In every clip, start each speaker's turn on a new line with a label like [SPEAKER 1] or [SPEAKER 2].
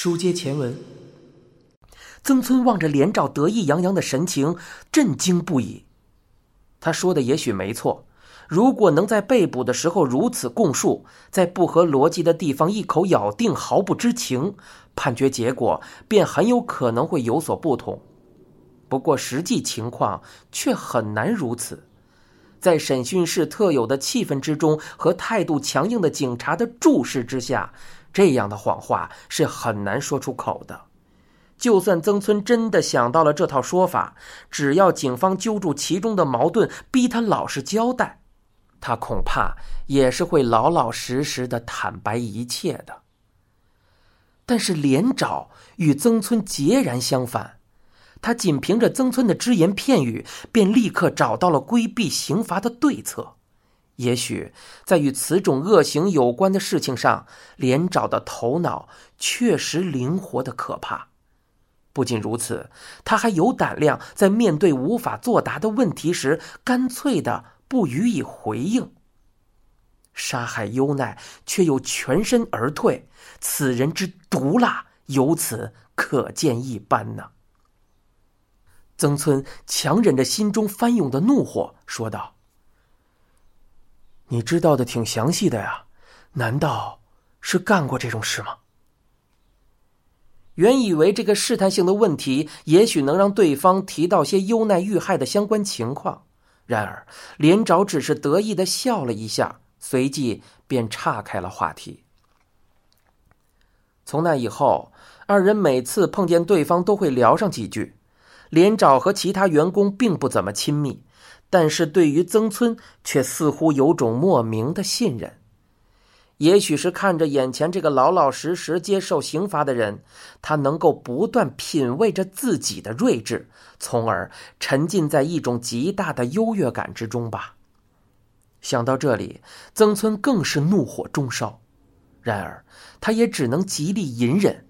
[SPEAKER 1] 书接前文，曾村望着连长得意洋洋的神情，震惊不已。他说的也许没错，如果能在被捕的时候如此供述，在不合逻辑的地方一口咬定毫不知情，判决结果便很有可能会有所不同。不过实际情况却很难如此。在审讯室特有的气氛之中，和态度强硬的警察的注视之下，这样的谎话是很难说出口的。就算曾村真的想到了这套说法，只要警方揪住其中的矛盾，逼他老实交代，他恐怕也是会老老实实的坦白一切的。但是连找与曾村截然相反。他仅凭着曾村的只言片语，便立刻找到了规避刑罚的对策。也许在与此种恶行有关的事情上，连长的头脑确实灵活的可怕。不仅如此，他还有胆量在面对无法作答的问题时，干脆的不予以回应。杀害优奈却又全身而退，此人之毒辣，由此可见一斑呢。曾村强忍着心中翻涌的怒火，说道：“你知道的挺详细的呀，难道是干过这种事吗？”原以为这个试探性的问题也许能让对方提到些优奈遇害的相关情况，然而连长只是得意的笑了一下，随即便岔开了话题。从那以后，二人每次碰见对方都会聊上几句。连长和其他员工并不怎么亲密，但是对于曾村却似乎有种莫名的信任。也许是看着眼前这个老老实实接受刑罚的人，他能够不断品味着自己的睿智，从而沉浸在一种极大的优越感之中吧。想到这里，曾村更是怒火中烧，然而他也只能极力隐忍。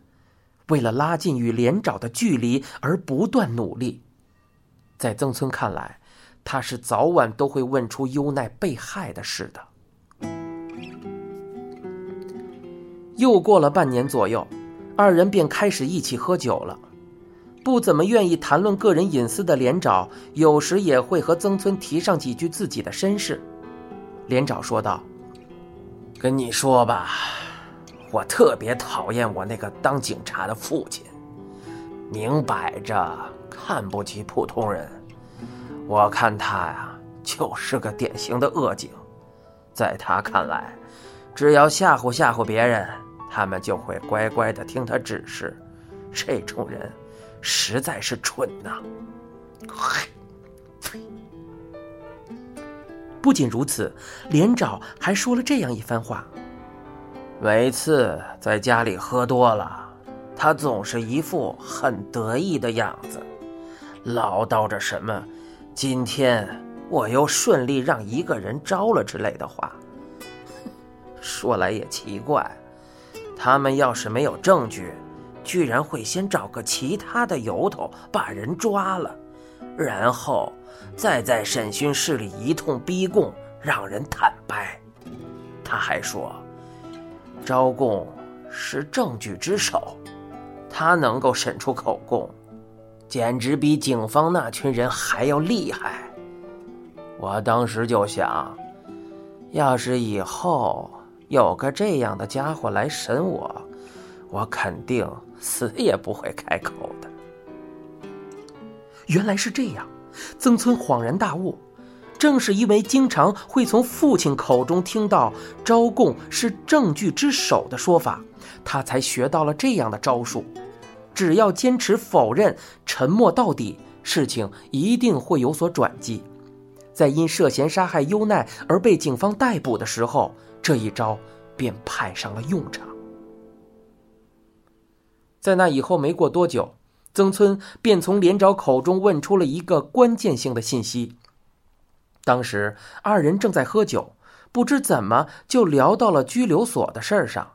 [SPEAKER 1] 为了拉近与连长的距离而不断努力，在曾村看来，他是早晚都会问出优奈被害的事的。又过了半年左右，二人便开始一起喝酒了。不怎么愿意谈论个人隐私的连长，有时也会和曾村提上几句自己的身世。连长说道：“跟你说吧。”我特别讨厌我那个当警察的父亲，明摆着看不起普通人。我看他呀，就是个典型的恶警。在他看来，只要吓唬吓唬别人，他们就会乖乖的听他指示。这种人实在是蠢呐！不仅如此，连长还说了这样一番话。每次在家里喝多了，他总是一副很得意的样子，唠叨着什么“今天我又顺利让一个人招了”之类的话。说来也奇怪，他们要是没有证据，居然会先找个其他的由头把人抓了，然后再在审讯室里一通逼供，让人坦白。他还说。招供是证据之首，他能够审出口供，简直比警方那群人还要厉害。我当时就想，要是以后有个这样的家伙来审我，我肯定死也不会开口的。原来是这样，曾村恍然大悟。正是因为经常会从父亲口中听到“招供是证据之首”的说法，他才学到了这样的招数。只要坚持否认、沉默到底，事情一定会有所转机。在因涉嫌杀害优奈而被警方逮捕的时候，这一招便派上了用场。在那以后没过多久，曾村便从连长口中问出了一个关键性的信息。当时二人正在喝酒，不知怎么就聊到了拘留所的事儿上。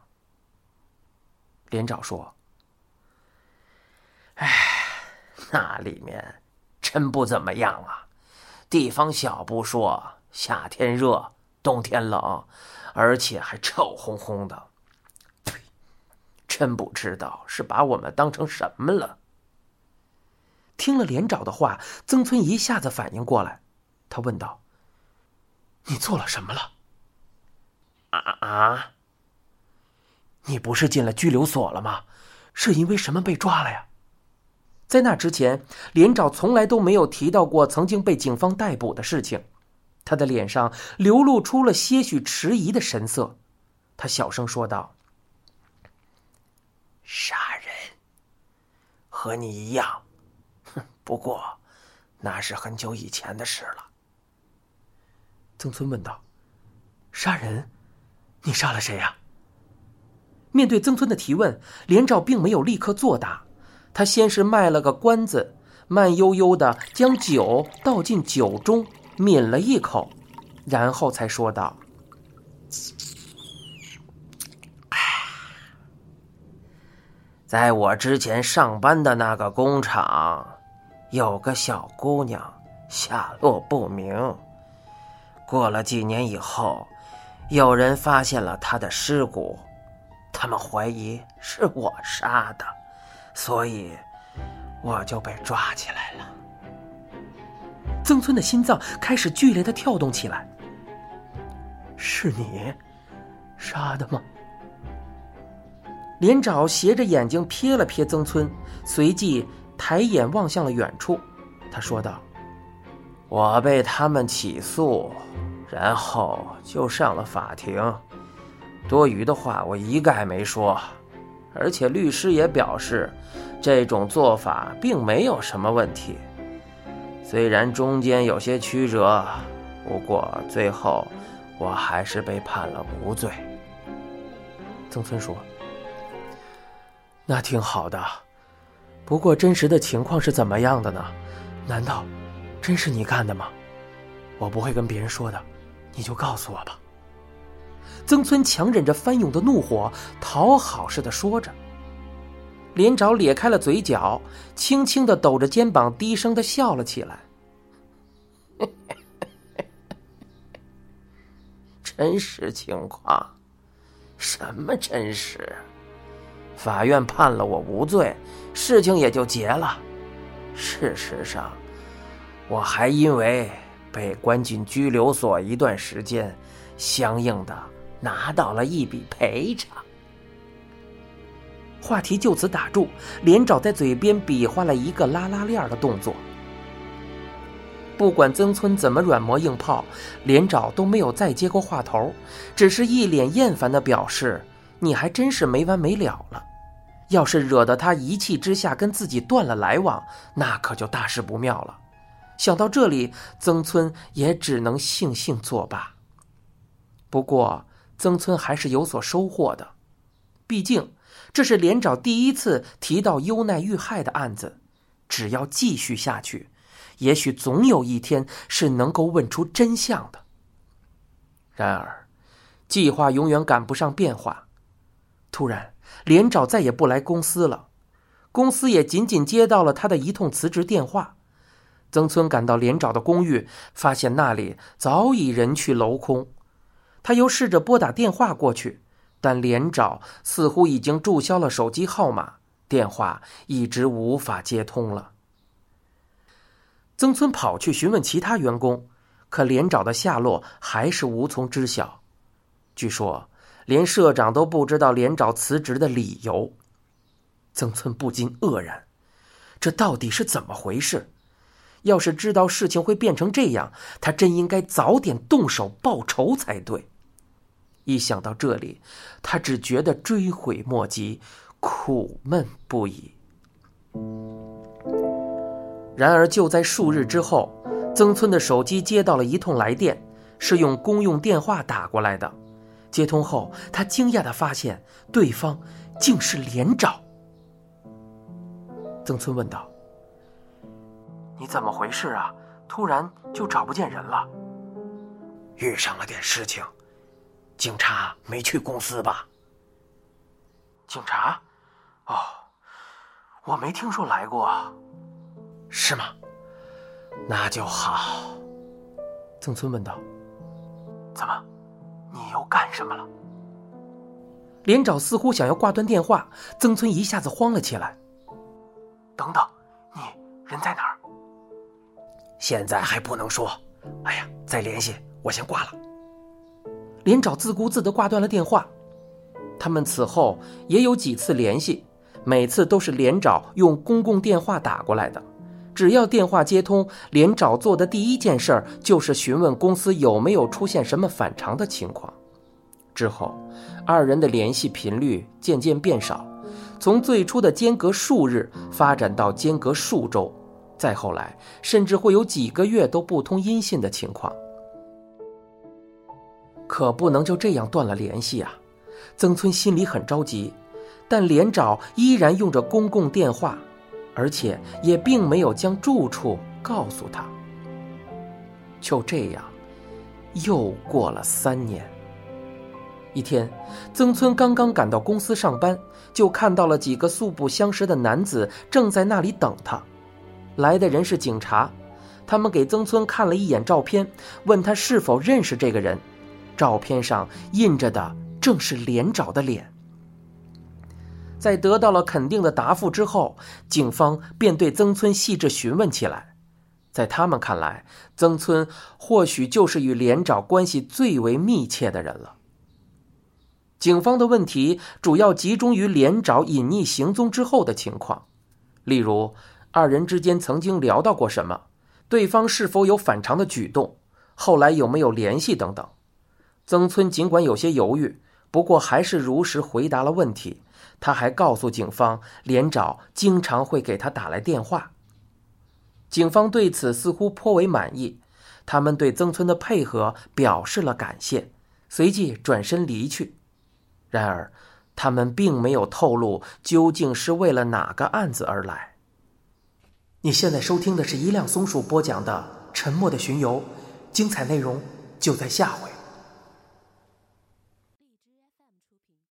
[SPEAKER 1] 连长说：“
[SPEAKER 2] 哎，那里面真不怎么样啊，地方小不说，夏天热，冬天冷，而且还臭烘烘的。呸真不知道是把我们当成什么了。
[SPEAKER 1] 听了连长的话，曾村一下子反应过来，他问道：“你做了什么了？”“
[SPEAKER 2] 啊啊！
[SPEAKER 1] 你不是进了拘留所了吗？是因为什么被抓了呀？”在那之前，连长从来都没有提到过曾经被警方逮捕的事情，他的脸上流露出了些许迟疑的神色。他小声说道：“
[SPEAKER 2] 杀人，和你一样。”哼不过，那是很久以前的事了。
[SPEAKER 1] 曾村问道：“杀人？你杀了谁呀？”面对曾村的提问，连照并没有立刻作答。他先是卖了个关子，慢悠悠的将酒倒进酒中，抿了一口，然后才说道：“
[SPEAKER 2] 在我之前上班的那个工厂。”有个小姑娘下落不明。过了几年以后，有人发现了她的尸骨，他们怀疑是我杀的，所以我就被抓起来了。
[SPEAKER 1] 曾村的心脏开始剧烈的跳动起来。是你杀的吗？连长斜着眼睛瞥了瞥曾村，随即。抬眼望向了远处，他说道：“
[SPEAKER 2] 我被他们起诉，然后就上了法庭。多余的话我一概没说，而且律师也表示，这种做法并没有什么问题。虽然中间有些曲折，不过最后我还是被判了无罪。”
[SPEAKER 1] 曾村说：“那挺好的。”不过，真实的情况是怎么样的呢？难道真是你干的吗？我不会跟别人说的，你就告诉我吧。曾村强忍着翻涌的怒火，讨好似的说着。连长咧开了嘴角，轻轻的抖着肩膀，低声的笑了起来。
[SPEAKER 2] 真实情况？什么真实？法院判了我无罪，事情也就结了。事实上，我还因为被关进拘留所一段时间，相应的拿到了一笔赔偿。
[SPEAKER 1] 话题就此打住，连长在嘴边比划了一个拉拉链的动作。不管曾村怎么软磨硬泡，连长都没有再接过话头，只是一脸厌烦的表示：“你还真是没完没了了。”要是惹得他一气之下跟自己断了来往，那可就大事不妙了。想到这里，曾村也只能悻悻作罢。不过，曾村还是有所收获的，毕竟这是连长第一次提到优奈遇害的案子。只要继续下去，也许总有一天是能够问出真相的。然而，计划永远赶不上变化。突然。连长再也不来公司了，公司也仅仅接到了他的一通辞职电话。曾村赶到连长的公寓，发现那里早已人去楼空。他又试着拨打电话过去，但连长似乎已经注销了手机号码，电话一直无法接通了。曾村跑去询问其他员工，可连长的下落还是无从知晓。据说。连社长都不知道连长辞职的理由，曾村不禁愕然：这到底是怎么回事？要是知道事情会变成这样，他真应该早点动手报仇才对。一想到这里，他只觉得追悔莫及，苦闷不已。然而，就在数日之后，曾村的手机接到了一通来电，是用公用电话打过来的。接通后，他惊讶的发现对方竟是连长。曾村问道：“你怎么回事啊？突然就找不见人了？
[SPEAKER 2] 遇上了点事情。警察没去公司吧？
[SPEAKER 1] 警察？哦，我没听说来过。
[SPEAKER 2] 是吗？那就好。”
[SPEAKER 1] 曾村问道：“怎么？”你又干什么了？连长似乎想要挂断电话，曾村一下子慌了起来。
[SPEAKER 2] 等等，你人在哪儿？现在还不能说。哎呀，再联系，我先挂了。
[SPEAKER 1] 连长自顾自的挂断了电话。他们此后也有几次联系，每次都是连长用公共电话打过来的。只要电话接通，连长做的第一件事就是询问公司有没有出现什么反常的情况。之后，二人的联系频率渐渐变少，从最初的间隔数日发展到间隔数周，再后来甚至会有几个月都不通音信的情况。可不能就这样断了联系啊！曾村心里很着急，但连长依然用着公共电话，而且也并没有将住处告诉他。就这样，又过了三年。一天，曾村刚刚赶到公司上班，就看到了几个素不相识的男子正在那里等他。来的人是警察，他们给曾村看了一眼照片，问他是否认识这个人。照片上印着的正是连长的脸。在得到了肯定的答复之后，警方便对曾村细致询问起来。在他们看来，曾村或许就是与连长关系最为密切的人了。警方的问题主要集中于连长隐匿行踪之后的情况，例如二人之间曾经聊到过什么，对方是否有反常的举动，后来有没有联系等等。曾村尽管有些犹豫，不过还是如实回答了问题。他还告诉警方，连长经常会给他打来电话。警方对此似乎颇为满意，他们对曾村的配合表示了感谢，随即转身离去。然而，他们并没有透露究竟是为了哪个案子而来。你现在收听的是一辆松鼠播讲的《沉默的巡游》，精彩内容就在下回。